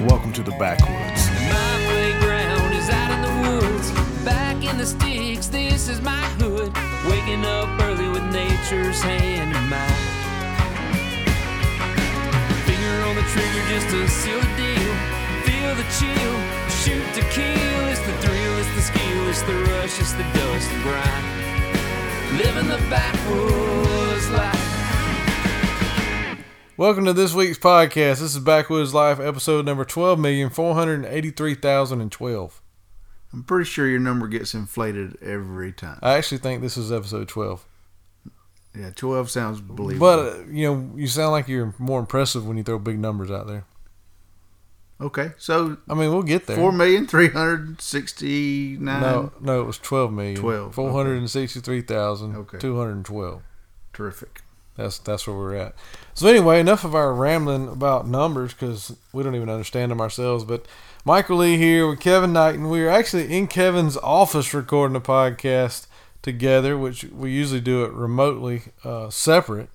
Welcome to the backwoods. My playground is out in the woods, back in the sticks. This is my hood. Waking up early with nature's hand in mine. Finger on the trigger just to seal the deal. Feel the chill, shoot to kill. It's the thrill, it's the skill, it's the rush, it's the dust and grind. Living the backwoods life. Welcome to this week's podcast. This is Backwoods Life, episode number twelve million four hundred eighty-three thousand and twelve. I'm pretty sure your number gets inflated every time. I actually think this is episode twelve. Yeah, 12 sounds believable. But uh, you know, you sound like you're more impressive when you throw big numbers out there. okay, so I mean, we'll get there. four million three hundred sixty-nine. No, no, it was twelve million. 12, Four hundred and sixty-three thousand. Okay. Two hundred and twelve. Terrific. That's that's where we're at. So anyway, enough of our rambling about numbers because we don't even understand them ourselves. But Michael Lee here with Kevin Knight, and We are actually in Kevin's office recording a podcast together, which we usually do it remotely, uh, separate.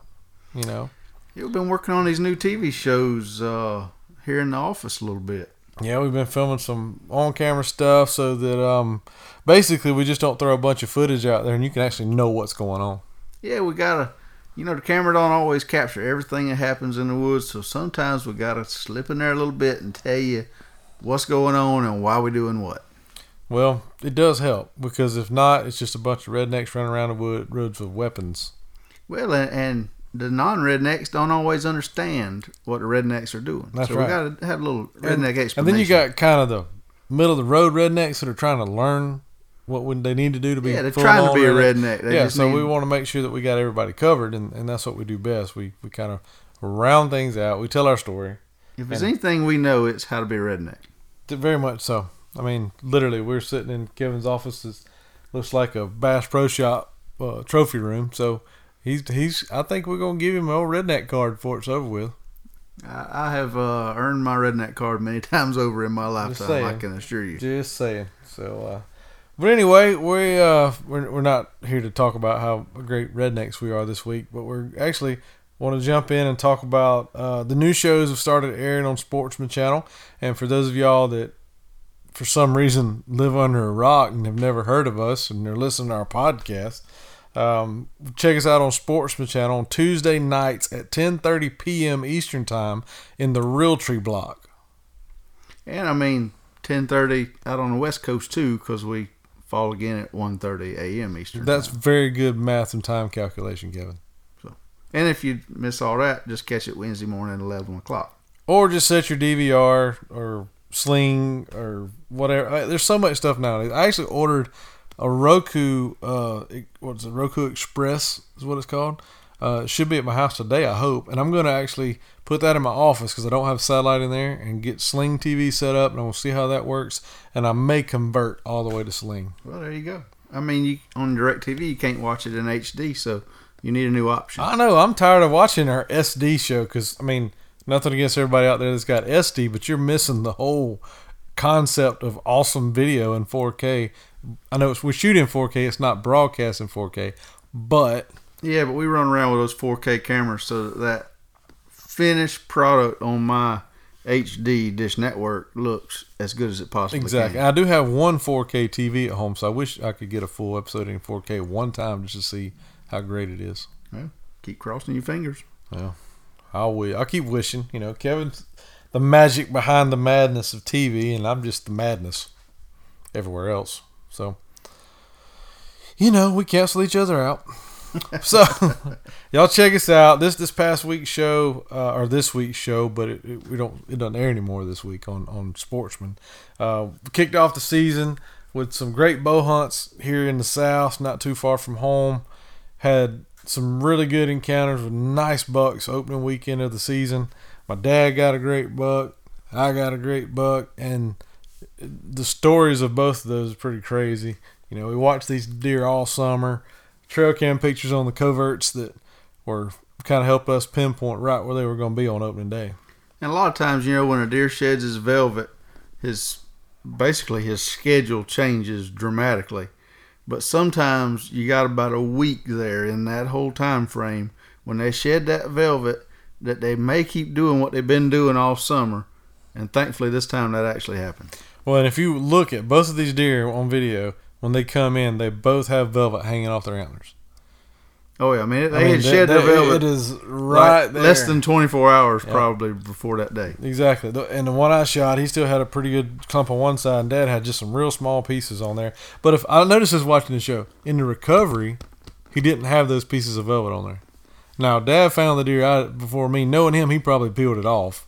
You know. You've been working on these new TV shows uh, here in the office a little bit. Yeah, we've been filming some on-camera stuff so that um, basically we just don't throw a bunch of footage out there and you can actually know what's going on. Yeah, we gotta. You know, the camera don't always capture everything that happens in the woods, so sometimes we gotta slip in there a little bit and tell you what's going on and why we're doing what. Well, it does help because if not, it's just a bunch of rednecks running around the wood roads with weapons. Well, and, and the non-rednecks don't always understand what the rednecks are doing. That's so right. we got to have a little And- redneck explanation. And then you got kind of the middle of the road rednecks that are trying to learn what would they need to do to be. yeah, they're trying to be a redneck. They yeah, so need- we want to make sure that we got everybody covered, and, and that's what we do best. We we kind of round things out. We tell our story. If there's anything we know, it's how to be a redneck. Very much so. I mean, literally, we're sitting in Kevin's office. It looks like a Bass Pro Shop uh, trophy room. So he's he's. I think we're gonna give him an old redneck card before it's over with. I, I have uh, earned my redneck card many times over in my lifetime. I can assure you. Just saying. So, uh, but anyway, we uh, we're we're not here to talk about how great rednecks we are this week, but we're actually want to jump in and talk about uh, the new shows have started airing on Sportsman Channel, and for those of y'all that for some reason live under a rock and have never heard of us and they're listening to our podcast. Um, check us out on Sportsman Channel on Tuesday nights at 10:30 p.m. Eastern Time in the Realtree block. And I mean, 10:30 out on the West Coast too, because we fall again at 1:30 a.m. Eastern. That's time. very good math and time calculation, Kevin. So, And if you miss all that, just catch it Wednesday morning at 11 o'clock. Or just set your DVR or Sling or whatever. There's so much stuff nowadays. I actually ordered a Roku. Uh, what's it? Roku Express is what it's called. Uh, should be at my house today, I hope. And I'm going to actually put that in my office because I don't have satellite in there and get Sling TV set up, and I will see how that works. And I may convert all the way to Sling. Well, there you go. I mean, you on DirecTV, you can't watch it in HD, so you need a new option. I know. I'm tired of watching our SD show because I mean, nothing against everybody out there that's got SD, but you're missing the whole concept of awesome video in 4K. I know it's we shoot in 4K. It's not broadcast in 4K, but Yeah, but we run around with those 4K cameras so that, finished product on my HD dish network looks as good as it possibly exactly. can. I do have one 4K TV at home, so I wish I could get a full episode in 4K one time just to see how great it is. Keep crossing your fingers. I'll wi- I'll keep wishing. You know, Kevin's the magic behind the madness of TV, and I'm just the madness everywhere else. So, you know, we cancel each other out. so, y'all check us out. This this past week's show, uh, or this week's show, but it, it, we don't it doesn't air anymore this week on on Sportsman. Uh, kicked off the season with some great bow hunts here in the South, not too far from home. Had some really good encounters with nice bucks opening weekend of the season. My dad got a great buck. I got a great buck, and the stories of both of those are pretty crazy. You know, we watched these deer all summer. Trail cam pictures on the coverts that were kind of help us pinpoint right where they were going to be on opening day. And a lot of times, you know, when a deer sheds his velvet, his basically his schedule changes dramatically. But sometimes you got about a week there in that whole time frame when they shed that velvet that they may keep doing what they've been doing all summer And thankfully, this time that actually happened. Well, and if you look at both of these deer on video, when they come in, they both have velvet hanging off their antlers. Oh yeah, I mean, they I mean, had shed their velvet It is right like, there. less than 24 hours Yeah. probably before that day. Exactly. And the one I shot, he still had a pretty good clump on one side, and Dad had just some real small pieces on there. But if I noticed this watching the show, in the recovery, he didn't have those pieces of velvet on there. Now, Dad found the deer out before me. Knowing him, he probably peeled it off.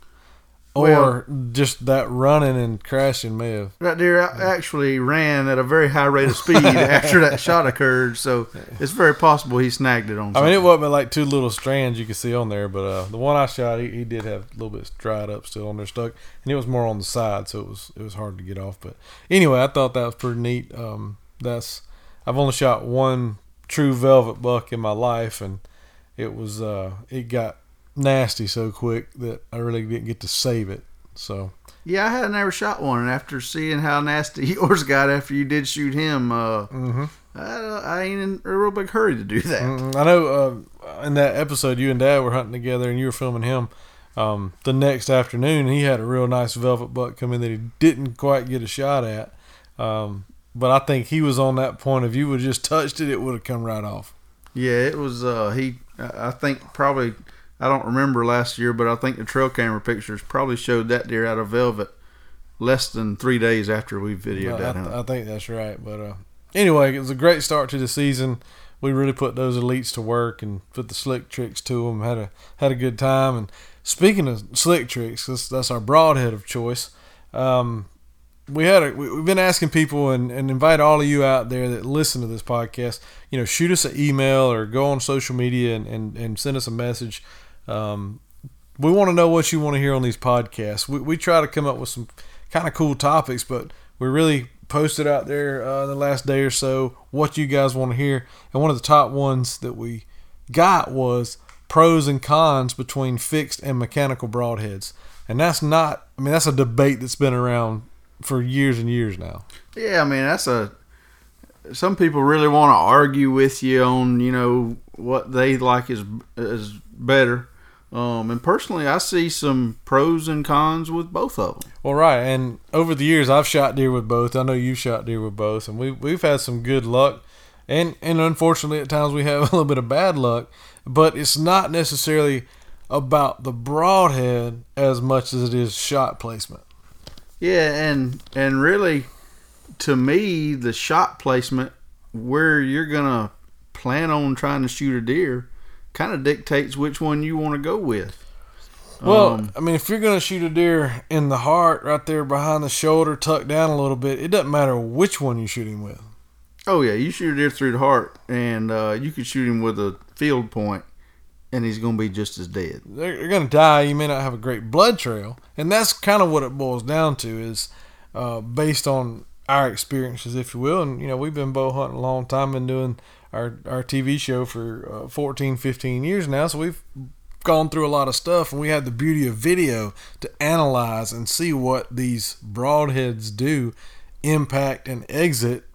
Or just that running and crashing may have. That deer actually ran at a very high rate of speed after that shot occurred, so it's very possible he snagged it on. I mean, it wasn't like two little strands you could see on there, but uh, the one I shot, he, he did have a little bit dried up still on there stuck, and it was more on the side, so it was it was hard to get off. But anyway, I thought that was pretty neat. Um, that's I've only shot one true velvet buck in my life, and it was uh, it got nasty so quick that I really didn't get to save it. So Yeah, I had never shot one, and after seeing how nasty yours got after you did shoot him, uh, mhm. I, I ain't in a real big hurry to do that. Mm, I know uh, in that episode you and Dad were hunting together, and you were filming him. Um, the next afternoon, he had a real nice velvet buck come in that he didn't quite get a shot at. Um, but I think he was on that point. If you would have just touched it, it would have come right off. Yeah, it was. Uh, he, I think probably. I don't remember last year, but I think the trail camera pictures probably showed that deer out of velvet less than three days after we videoed I, that hunt. I think that's right. But uh, anyway, it was a great start to the season. We really put those elites to work and put the slick tricks to them. Had a had a good time. And speaking of slick tricks, that's, that's our broadhead of choice. Um, we had a, we've been asking people and, and invite all of you out there that listen to this podcast. You know, shoot us an email or go on social media and, and, and send us a message. Um, we want to know what you want to hear on these podcasts. We, we try to come up with some kind of cool topics, but we really posted out there uh, the last day or so what you guys want to hear. And one of the top ones that we got was pros and cons between fixed and mechanical broadheads. And that's not, I mean, that's a debate that's been around for years and years now. Yeah, I mean that's a. Some people really want to argue with you on you know what they like is is better. Um, and personally, I see some pros and cons with both of them. Well, right, and over the years, I've shot deer with both. I know you've shot deer with both, and we we've had some good luck, and and unfortunately, at times we have a little bit of bad luck. But it's not necessarily about the broadhead as much as it is shot placement. Yeah, and and really, to me, the shot placement where you're gonna plan on trying to shoot a deer kind of dictates which one you want to go with. Well, Um, I mean, if you're going to shoot a deer in the heart, right there behind the shoulder, tucked down a little bit, it doesn't matter which one you shoot him with. Oh yeah, you shoot a deer through the heart, and uh, you could shoot him with a field point, and he's gonna be just as dead. they're, they're going to die. You may not have a great blood trail, and that's kind of what it boils down to. Is uh, based on our experiences, if you will. And you know, we've been bow hunting a long time, been doing our our TV show for uh, 14, 15 years now, so we've gone through a lot of stuff, and we have the beauty of video to analyze and see what these broadheads do, impact and exit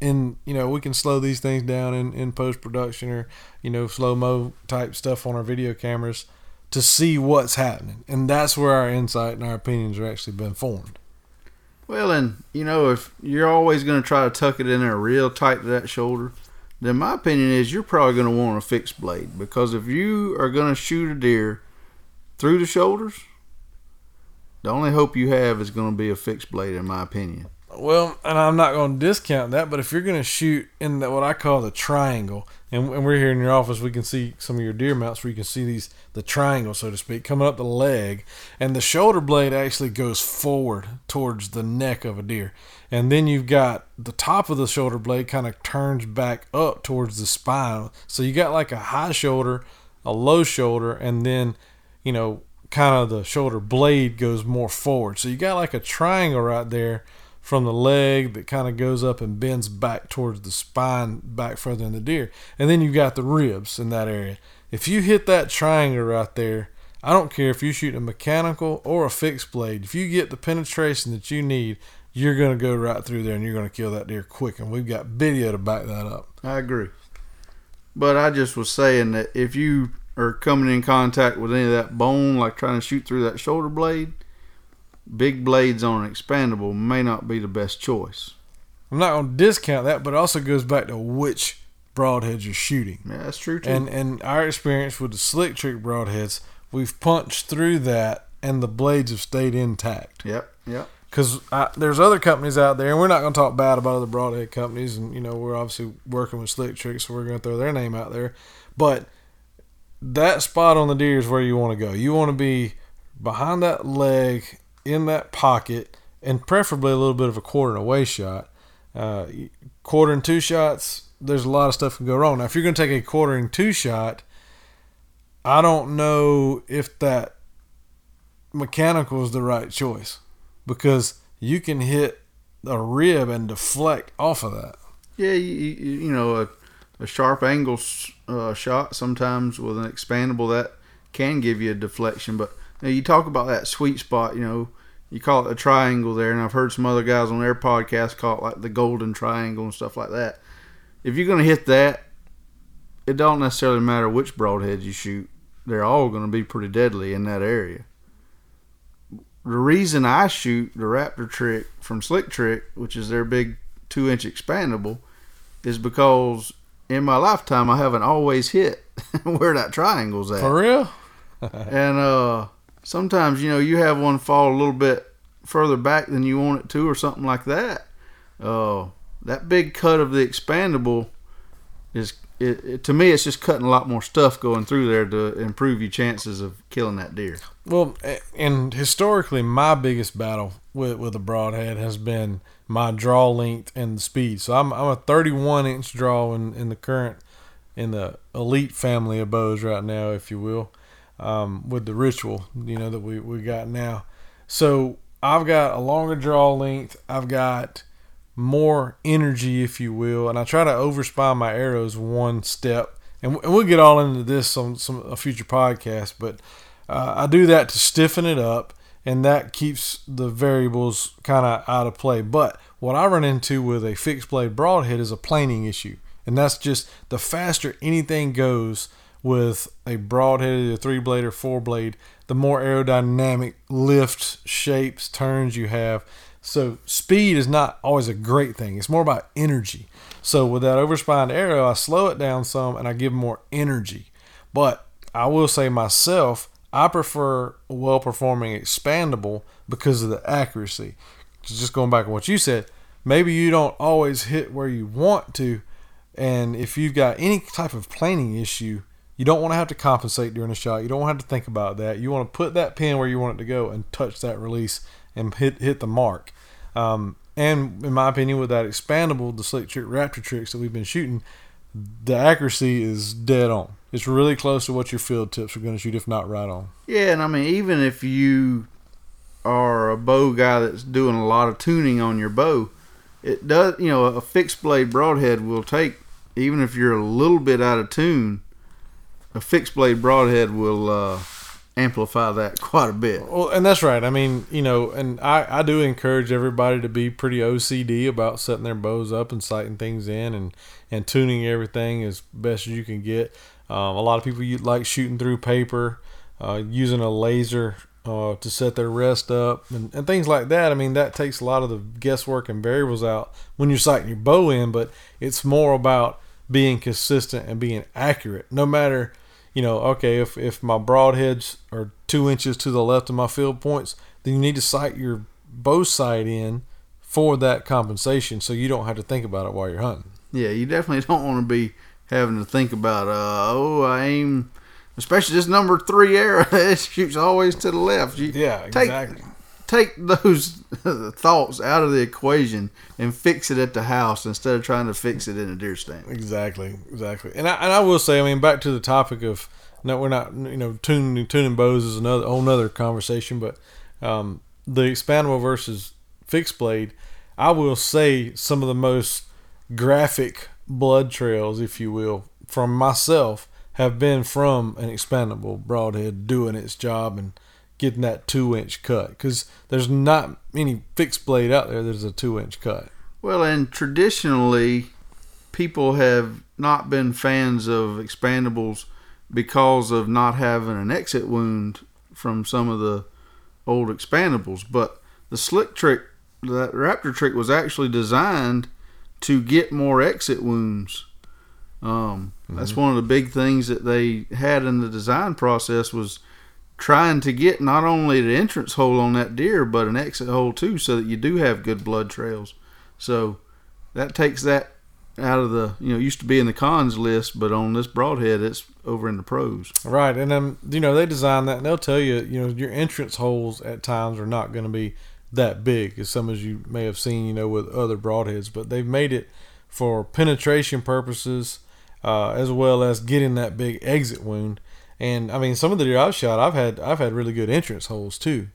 and you know we can slow these things down in, in post production or you know slow mo type stuff on our video cameras to see what's happening and that's where our insight and our opinions are actually been formed. Well, and you know, if you're always gonna try to tuck it in there real tight to that shoulder, then my opinion is you're probably gonna want a fixed blade because if you are gonna shoot a deer through the shoulders, the only hope you have is gonna be a fixed blade, in my opinion. well and i'm not going to discount that but if you're going to shoot in that what i call the triangle and, and we're here in your office we can see some of your deer mounts where you can see these the triangle so to speak coming up the leg. And the shoulder blade actually goes forward towards the neck of a deer. And then you've got the top of the shoulder blade kind of turns back up towards the spine. So you got like a high shoulder a low shoulder and then you know kind of the shoulder blade goes more forward. So you got like a triangle right there from the leg that kind of goes up and bends back towards the spine back further in the deer. And then you've got the ribs in that area. If you hit that triangle right there i don't care if you shoot a mechanical or a fixed blade if you get the penetration that you need you're going to go right through there and you're going to kill that deer quick. And we've got video to back that up. I agree. But I just was saying that if you are coming in contact with any of that bone, like trying to shoot through that shoulder blade, big blades on an expandable may not be the best choice. I'm not going to discount that, but it also goes back to which broadheads you're shooting. Yeah, that's true too. And and our experience with the slick trick broadheads, we've punched through that, and the blades have stayed intact. yep, yep. Because there's other companies out there, and we're not going to talk bad about other broadhead companies, and you know we're obviously working with Slick tricks, so we're going to throw their name out there. But that spot on the deer is where you want to go. You want to be behind that leg, in that pocket, and preferably a little bit of a quarter and away shot. Uh, quarter and two shots, there's a lot of stuff can go wrong. Now, if you're going to take a quarter and two shot, I don't know if that mechanical is the right choice because you can hit a rib and deflect off of that. Yeah, you, you, know, a, a sharp angle uh, shot sometimes with an expandable that can give you a deflection. But you, know, you talk about that sweet spot, you know, you call it a triangle there, and I've heard some other guys on their podcast call it like the golden triangle and stuff like that. If you're going to hit that, it don't necessarily matter which broadhead you shoot; they're all going to be pretty deadly in that area. The reason I shoot the Raptor trick from Slick Trick, which is their big two-inch expandable, is because in my lifetime I haven't always hit where that triangle's at. For real? and uh, sometimes you know you have one fall a little bit further back than you want it to, or something like that. Uh, that big cut of the expandable is it, it, to me it's just cutting a lot more stuff going through there to improve your chances of killing that deer. Well, and historically, my biggest battle with with a broadhead has been my draw length and the speed. So I'm I'm a 31 inch draw in, in the current in the elite family of bows right now, if you will, um, with the ritual, you know that we we got now. So I've got a longer draw length. I've got more energy, if you will, and I try to overspine my arrows one step. And, and we'll get all into this on some a future podcast, but uh, I do that to stiffen it up, and that keeps the variables kind of out of play. But what I run into with a fixed blade broadhead is a planing issue, and that's just the faster anything goes with a broadhead, a three blade or four blade, the more aerodynamic lift, shapes, turns you have. So speed is not always a great thing. It's more about energy. So with that overspined arrow, I slow it down some and I give more energy. But I will say myself, I prefer a well-performing expandable because of the accuracy. Just going back to what you said, maybe you don't always hit where you want to, and if you've got any type of planning issue, you don't want to have to compensate during a shot. You don't have to think about that. You want to put that pin where you want it to go and touch that release and hit hit the mark. Um, and in my opinion, with that expandable, the slick trick raptor tricks that we've been shooting, the accuracy is dead on. It's really close to what your field tips are going to shoot, if not right on. Yeah, and I mean, even if you are a bow guy that's doing a lot of tuning on your bow, it does. You know, a fixed blade broadhead will take, even if you're a little bit out of tune, a fixed blade broadhead will uh, amplify that quite a bit. Well, and that's right. I mean, you know, and I, I do encourage everybody to be pretty OCD about setting their bows up and sighting things in and, and tuning everything as best as you can get. Um, a lot of people like shooting through paper, uh, using a laser uh, to set their rest up and, and things like that. I mean, that takes a lot of the guesswork and variables out when you're sighting your bow in, but it's more about being consistent and being accurate. No matter, you know, okay, if, if my broadheads are two inches to the left of my field points, then you need to sight your bow sight in for that compensation so you don't have to think about it while you're hunting. Yeah, you definitely don't want to be having to think about, uh, oh, I aim, especially this number three arrow, it shoots always to the left. You Yeah, take, exactly. Take those thoughts out of the equation and fix it at the house instead of trying to fix it in a deer stand. Exactly, exactly. And I, and I will say, I mean, back to the topic of no, we're not, you know, tuning tuning bows is another whole nother conversation, but um, the expandable versus fixed blade, I will say some of the most graphic blood trails, if you will, from myself have been from an expandable broadhead doing its job and getting that two inch cut because there's not any fixed blade out there there's a two inch cut. Well, and traditionally, people have not been fans of expandables because of not having an exit wound from some of the old expandables. But the slick trick, that raptor trick was actually designed to get more exit wounds. Um, That's one of the big things that they had in the design process was trying to get not only the entrance hole on that deer, but an exit hole too, so that you do have good blood trails. So that takes that out of the you know used to be in the cons list, but on this broadhead, it's over in the pros. Right, and then you know they design that, and they'll tell you, you know, your entrance holes at times are not going to be that big as some as you may have seen, you know, with other broadheads, but they've made it for penetration purposes, uh, as well as getting that big exit wound. And I mean, some of the deer I've shot, I've had I've had really good entrance holes too.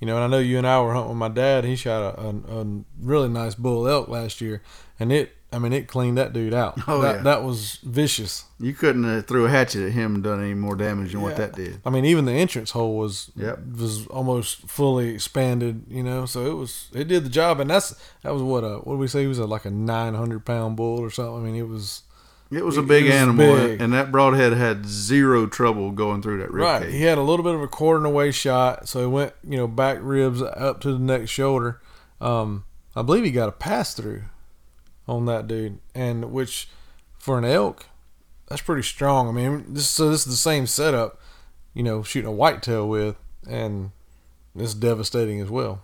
You know, and I know you and I were hunting with my dad. He shot a, a, a really nice bull elk last year, and it, I mean, it cleaned that dude out. Oh, that, yeah. that was vicious. You couldn't have threw a hatchet at him and done any more damage than what that did. I mean, even the entrance hole was Yep. was almost fully expanded. You know, so it was it did the job, and that's that was what a what did we say? He was a, like a nine hundred pound bull or something. I mean, it was It was a big was animal, big. and that broadhead had zero trouble going through that rib right. cage. He had a little bit of a quarter away shot, so he went you know back ribs up to the next shoulder. Um, I believe he got a pass through on that dude, and which for an elk, that's pretty strong. I mean, this so this is the same setup, you know, shooting a whitetail with, and it's devastating as well.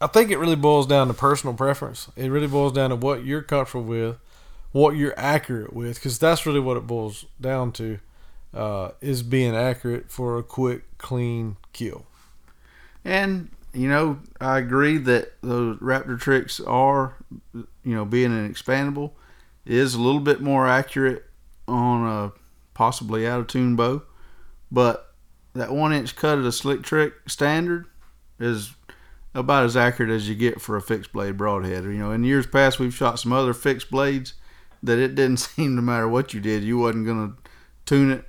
I think it really boils down to personal preference. It really boils down to what you're comfortable with, what you're accurate with, because that's really what it boils down to, uh, is being accurate for a quick, clean kill. And you know, I agree that those raptor tricks are, you know, being an expandable is a little bit more accurate on a possibly out of tune bow, but that one inch cut at a slick trick standard is about as accurate as you get for a fixed blade broadhead. You know, in years past we've shot some other fixed blades that it didn't seem no matter what you did, you wasn't gonna tune it.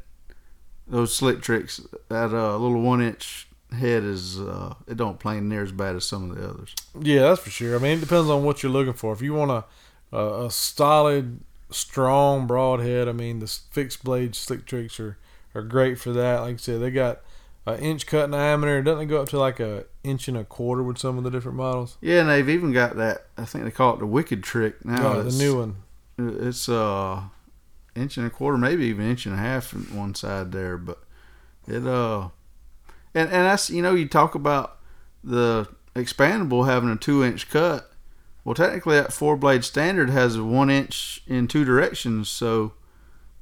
Those slick tricks, that uh, little one inch head is uh, it don't play near as bad as some of the others. Yeah, that's for sure. I mean, it depends on what you're looking for. If you want a a, a solid, strong broadhead, I mean, the fixed blade slick tricks are are great for that. Like I said, they got an inch cut diameter. Doesn't it go up to like a inch and a quarter with some of the different models? Yeah, and they've even got that. I think they call it the wicked trick now. Oh, the new one. It's uh inch and a quarter, maybe even inch and a half on one side there, but it uh and and that's you know you talk about the expandable having a two inch cut. Well, technically that four blade standard has a one inch in two directions, so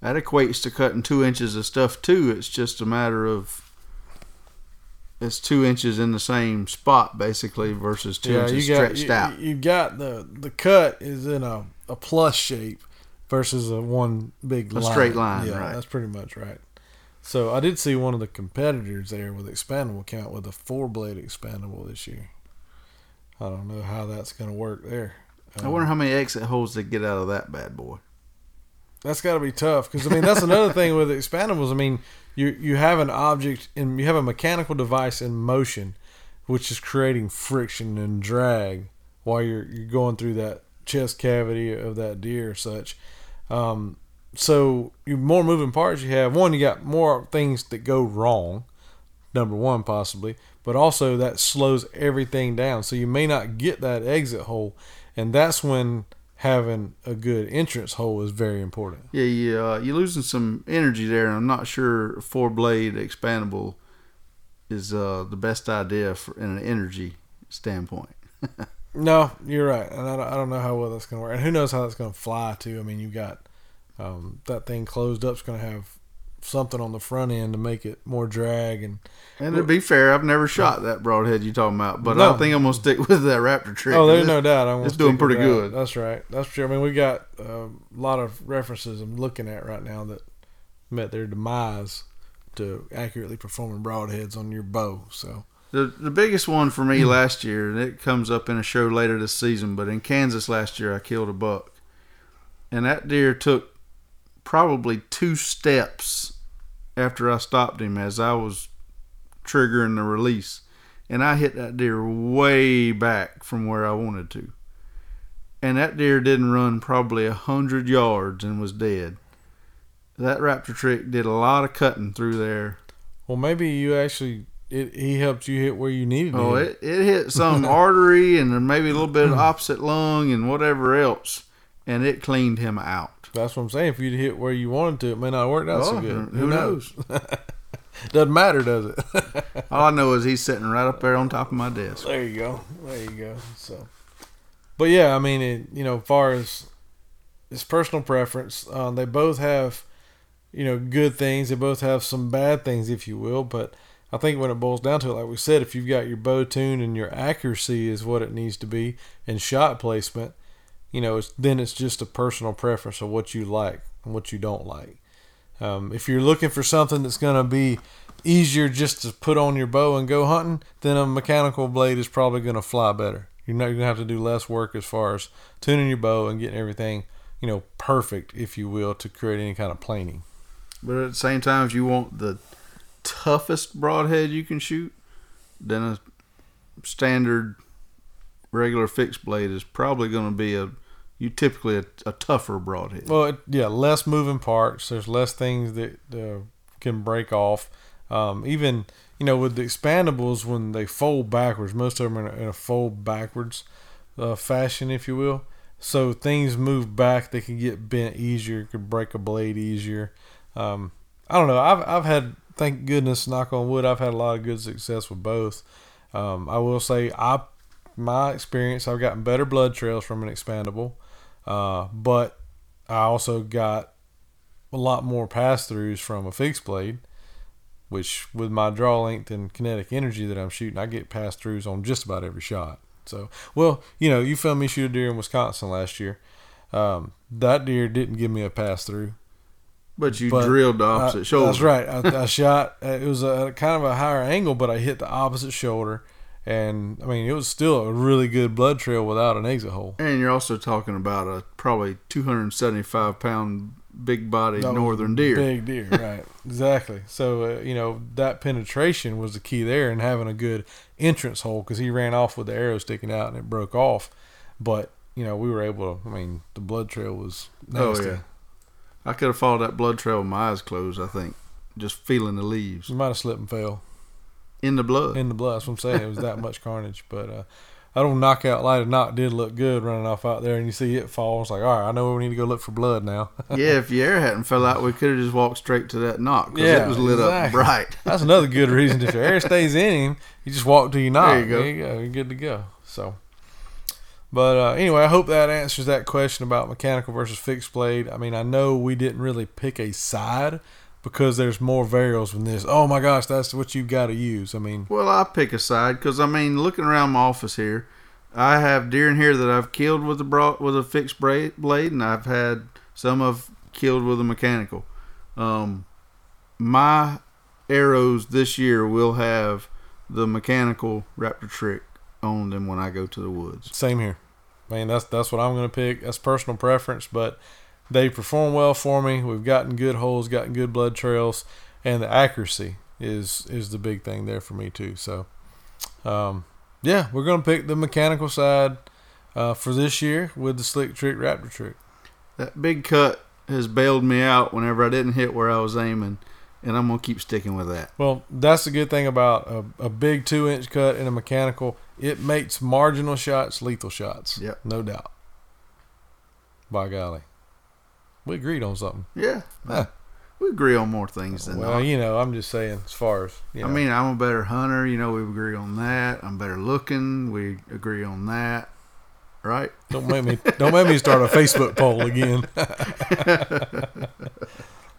that equates to cutting two inches of stuff too. It's just a matter of it's two inches in the same spot basically versus two inches stretched you, out. You got the the cut is in a, a plus shape versus a one big A line. straight line, Yeah, right. that's pretty much right. So I did see one of the competitors there with expandable count with a four blade expandable this year. I don't know how that's going to work there. I wonder um, how many exit holes they get out of that bad boy. That's got to be tough because I mean that's another thing with expandables. I mean you you have an object and you have a mechanical device in motion, which is creating friction and drag while you're you're going through that chest cavity of that deer or such. Um, so you more moving parts you have. One, you got more things that go wrong. Number one, possibly, but also that slows everything down. So you may not get that exit hole, and that's when having a good entrance hole is very important. Yeah, you, uh, you're losing some energy there, and I'm not sure four blade expandable is uh, the best idea for, in an energy standpoint. No, you're right, and I don't, I don't know how well that's going to work, and who knows how that's going to fly too. I mean, you've got um, that thing closed up is going to have something on the front end to make it more drag, and And to be fair, I've never shot that broadhead you talking about, but No. I think I'm gonna stick with that Raptor trick. oh, there's no doubt. I'm it's doing pretty that. good. That's right. That's true. I mean, we got a lot of references I'm looking at right now that met their demise to accurately performing broadheads on your bow. So The the biggest one for me hmm. last year, and it comes up in a show later this season, but in Kansas last year I killed a buck. And that deer took probably two steps after I stopped him as I was triggering the release. And I hit that deer way back from where I wanted to. And that deer didn't run probably a hundred yards and was dead. That raptor trick did a lot of cutting through there. Well, maybe you actually it he helped you hit where you needed. Oh, it, it hit some artery and maybe a little bit of opposite lung and whatever else, and it cleaned him out. That's what I'm saying. If you'd hit where you wanted to, it may not work worked out so Oh, good. who knows? Doesn't matter, does it? All I know is he's sitting right up there on top of my desk. There you go. There you go. So, but yeah, I mean, it, you know, as far as it's personal preference, um, they both have, you know, good things. They both have some bad things, if you will. But I think when it boils down to it, like we said, if you've got your bow tuned and your accuracy is what it needs to be, and shot placement, you know, it's, then it's just a personal preference of what you like and what you don't like. Um, if you're looking for something that's going to be easier just to put on your bow and go hunting, then a mechanical blade is probably going to fly better. You're not going to have to do less work as far as tuning your bow and getting everything, you know, perfect, if you will, to create any kind of planing. But at the same time, if you want the toughest broadhead you can shoot, then a standard regular fixed blade is probably going to be a you typically a, a tougher broadhead. Well, yeah, less moving parts. There's less things that uh, can break off. Um, even you know with the expandables when they fold backwards, most of them are in a, in a fold backwards uh, fashion, if you will. So things move back. They can get bent easier. Could break a blade easier. Um, I don't know. I've I've had thank goodness, knock on wood, I've had a lot of good success with both. Um, I will say I my experience, I've gotten better blood trails from an expandable. Uh, but I also got a lot more pass throughs from a fixed blade, which with my draw length and kinetic energy that I'm shooting, I get pass throughs on just about every shot. So, well, you know, you filmed me shoot a deer in Wisconsin last year. Um, that deer didn't give me a pass through. but you but drilled the opposite I- shoulder. That's right. I, I shot. It was a kind of a higher angle, but I hit the opposite shoulder, and I mean, it was still a really good blood trail without an exit hole. And you're also talking about a probably 275 pound big body northern deer. Big deer, right? exactly. So uh, you know that penetration was the key there, and having a good entrance hole because he ran off with the arrow sticking out and it broke off. But you know we were able to. I mean, the blood trail was Oh yeah, I could have followed that blood trail with my eyes closed. I think just feeling the leaves You might have slipped and fell in the blood. in the blood. That's what I'm saying. It was that much carnage. But uh, that old knockout lighted nock did look good running off out there, and you see it fall. It's like, all right, I know we need to go look for blood now. yeah, if your air hadn't fell out, we could have just walked straight to that nock because it was lit up bright. That's another good reason. If your air stays in him, you just walk till you knock. There you go. There you go. You're good to go. So, but uh, anyway, I hope that answers that question about mechanical versus fixed blade. I mean, I know we didn't really pick a side because there's more variables than this. Oh my gosh, that's what you've got to use. I mean, Well, I pick a side because I mean, looking around my office here, I have deer in here that I've killed with a broad, with a fixed blade, and I've had some I've killed with a mechanical. Um, my arrows this year will have the mechanical Raptor trick on them when I go to the woods. same here. I mean, that's that's what I'm going to pick. That's personal preference, but they perform well for me. We've gotten good holes, gotten good blood trails, and the accuracy is is the big thing there for me too. So, um, yeah, we're going to pick the mechanical side uh, for this year with the slick trick raptor trick. That big cut has bailed me out whenever I didn't hit where I was aiming, and I'm gonna keep sticking with that. Well, that's the good thing about a, a big two inch cut in a mechanical. It makes marginal shots lethal shots. Yep. no doubt. By golly, we agreed on something. Yeah, Huh. we agree on more things than Well, not. you know, I'm just saying, as far as you know, I mean, I'm a better hunter. You know, we agree on that. I'm better looking. We agree on that. Right? don't make me don't make me start a Facebook poll again.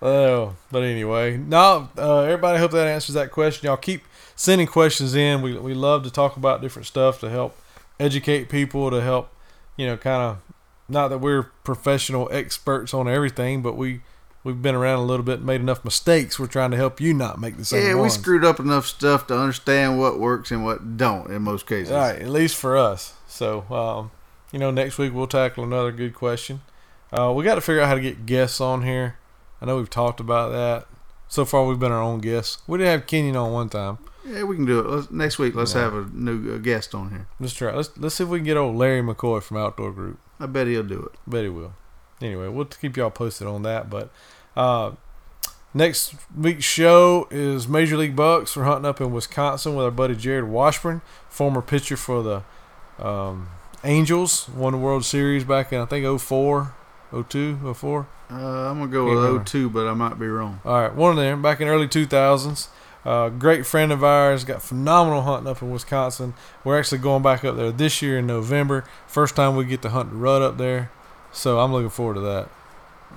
oh, but anyway, now uh, everybody. Hope that answers that question. Y'all keep sending questions in. We we love to talk about different stuff to help educate people to help you know kind of not that we're professional experts on everything, but we. We've been around a little bit, and made enough mistakes. We're trying to help you not make the same. yeah, we screwed up enough stuff to understand what works and what don't in most cases. All right, at least for us. So, um, you know, next week we'll tackle another good question. Uh, we got to figure out how to get guests on here. I know we've talked about that. So far, we've been our own guests. We did have Kenyon on one time. Yeah, we can do it. Let's, next week, let's Yeah. have a new uh guest on here. Let's try. Let's let's see if we can get old Larry McCoy from Outdoor Group. I bet he'll do it. Bet he will. Anyway, we'll keep y'all posted on that. But uh, Next week's show is Major League Bucks. We're hunting up in Wisconsin with our buddy Jarrod Washburn, former pitcher for the um, Angels. Won the World Series back in, I think, 04, 02, 04. Uh, I'm gonna go Can't remember. with 02, but I might be wrong. All right, one of them back in early 2000s. Uh, great friend of ours, got phenomenal hunting up in Wisconsin. We're actually going back up there this year in November. First time we get to hunt the rut up there, so I'm looking forward to that.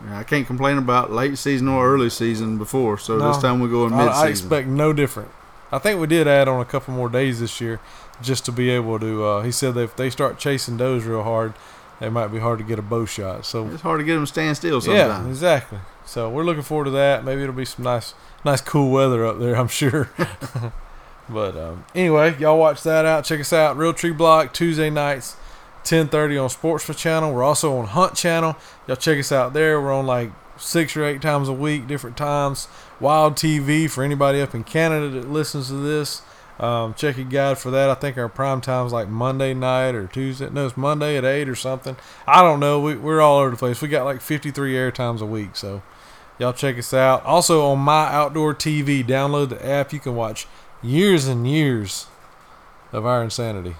Yeah, I can't complain about late season or early season before, so No. this time we go in mid I expect no different. I think we did add on a couple more days this year just to be able to. Uh, he said that if they start chasing does real hard, it might be hard to get a bow shot. So It's hard to get them to stand still yeah, exactly. So we're looking forward to that. Maybe it'll be some nice, nice cool weather up there. I'm sure. but um, anyway, y'all watch that out. Check us out, Realtree Block Tuesday nights, 10:30 on Sportsman Channel. We're also on Hunt Channel. Y'all check us out there. We're on like six or eight times a week, different times. Wild TV for anybody up in Canada that listens to this. Um, check your guide for that. I think our prime time's like Monday night or Tuesday. No, it's Monday at eight or something. I don't know. We, we're all over the place. We got like 53 air times a week, so y'all check us out. Also on My Outdoor TV, download the app. You can watch years and years of our insanity.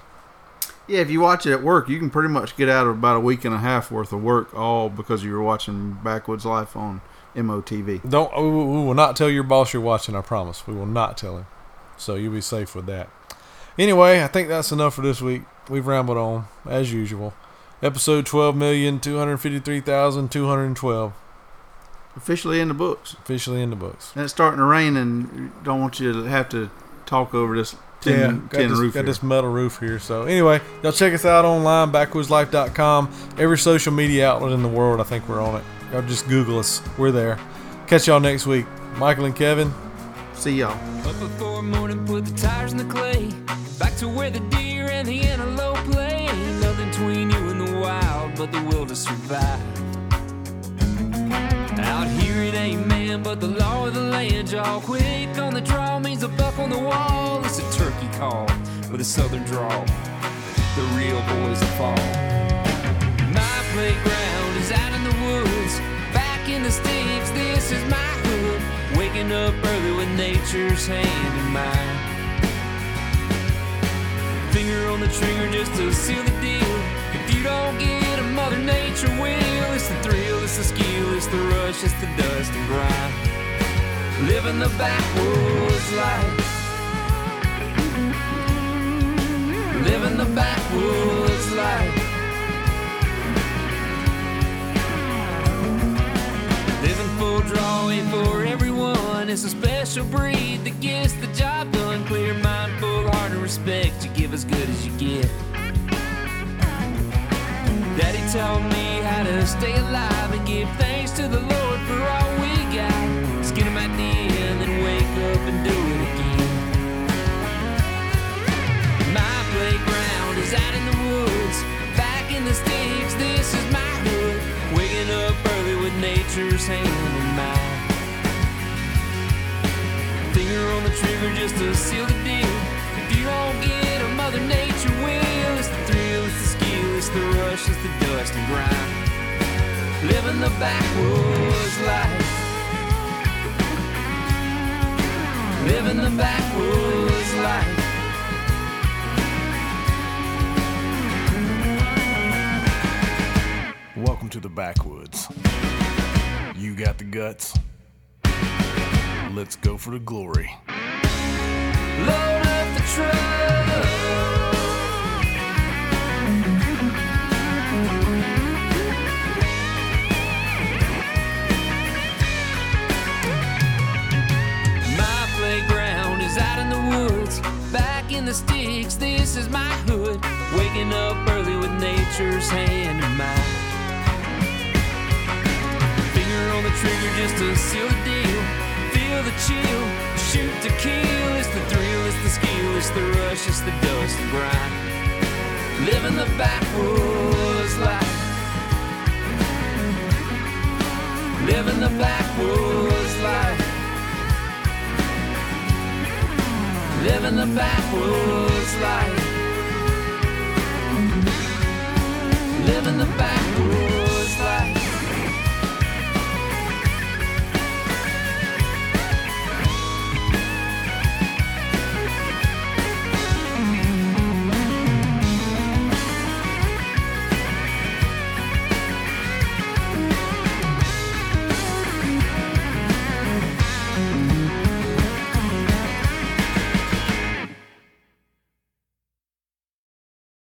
Yeah, if you watch it at work, you can pretty much get out of about a week and a half worth of work, all because you were watching Backwoods Life on MOTV. Don't we will we will not tell your boss you're watching. I promise. We will not tell him. So you'll be safe with that. Anyway, I think that's enough for this week. We've rambled on as usual. Episode twelve million two hundred fifty three thousand two hundred twelve Officially in the books. officially in the books. And it's starting to rain, and don't want you to have to talk over this tin, yeah, tin got, this, roof. got here. this metal roof here. So anyway, y'all check us out online, backwoodslife.com. Every social media outlet in the world, I think we're on it. Y'all just Google us. We're there. Catch y'all next week. Michael and Kevin. See y'all. Up before morning, put the tires in the clay. Back to where the deer and the antelope play. Nothing between you and the wild, but the will to survive. Out here it ain't man, but the law of the land, y'all. Quick on the draw means a buck on the wall. It's a turkey call with a southern drawl. The real boys of fall. My playground is out in the woods, back in the sticks. This is my. Waking up early with nature's hand in mine. Finger on the trigger just to seal the deal. If you don't get a Mother Nature will, it's the thrill, it's the skill, it's the rush, it's the dust and grind. Living the backwoods life. Living the backwoods life. Living full draw for everyone. It's a special breed that gets the job done. Clear mind, full heart, and respect. You give as good as you get. Daddy taught me how to stay alive and give thanks to the Lord for all we got. Skin him end, then wake up and do it again. My playground is out in the woods, back in the sticks. This is my hood. Waking up early with nature's hand in mine. Just to seal the deal. If you don't get a Mother Nature will, it's the thrill, it's the skill, it's the rush, it's the dust and. Living the backwoods life. Living the backwoods life. Welcome to the backwoods. You got the guts. Let's go for the glory. Just to seal the deal. Feel the chill, shoot to kill. It's the thrill, it's the skill, it's the rush, it's the dust and grind. Living the backwoods life. Living the backwoods life. Living the backwoods life. Living the backwoods.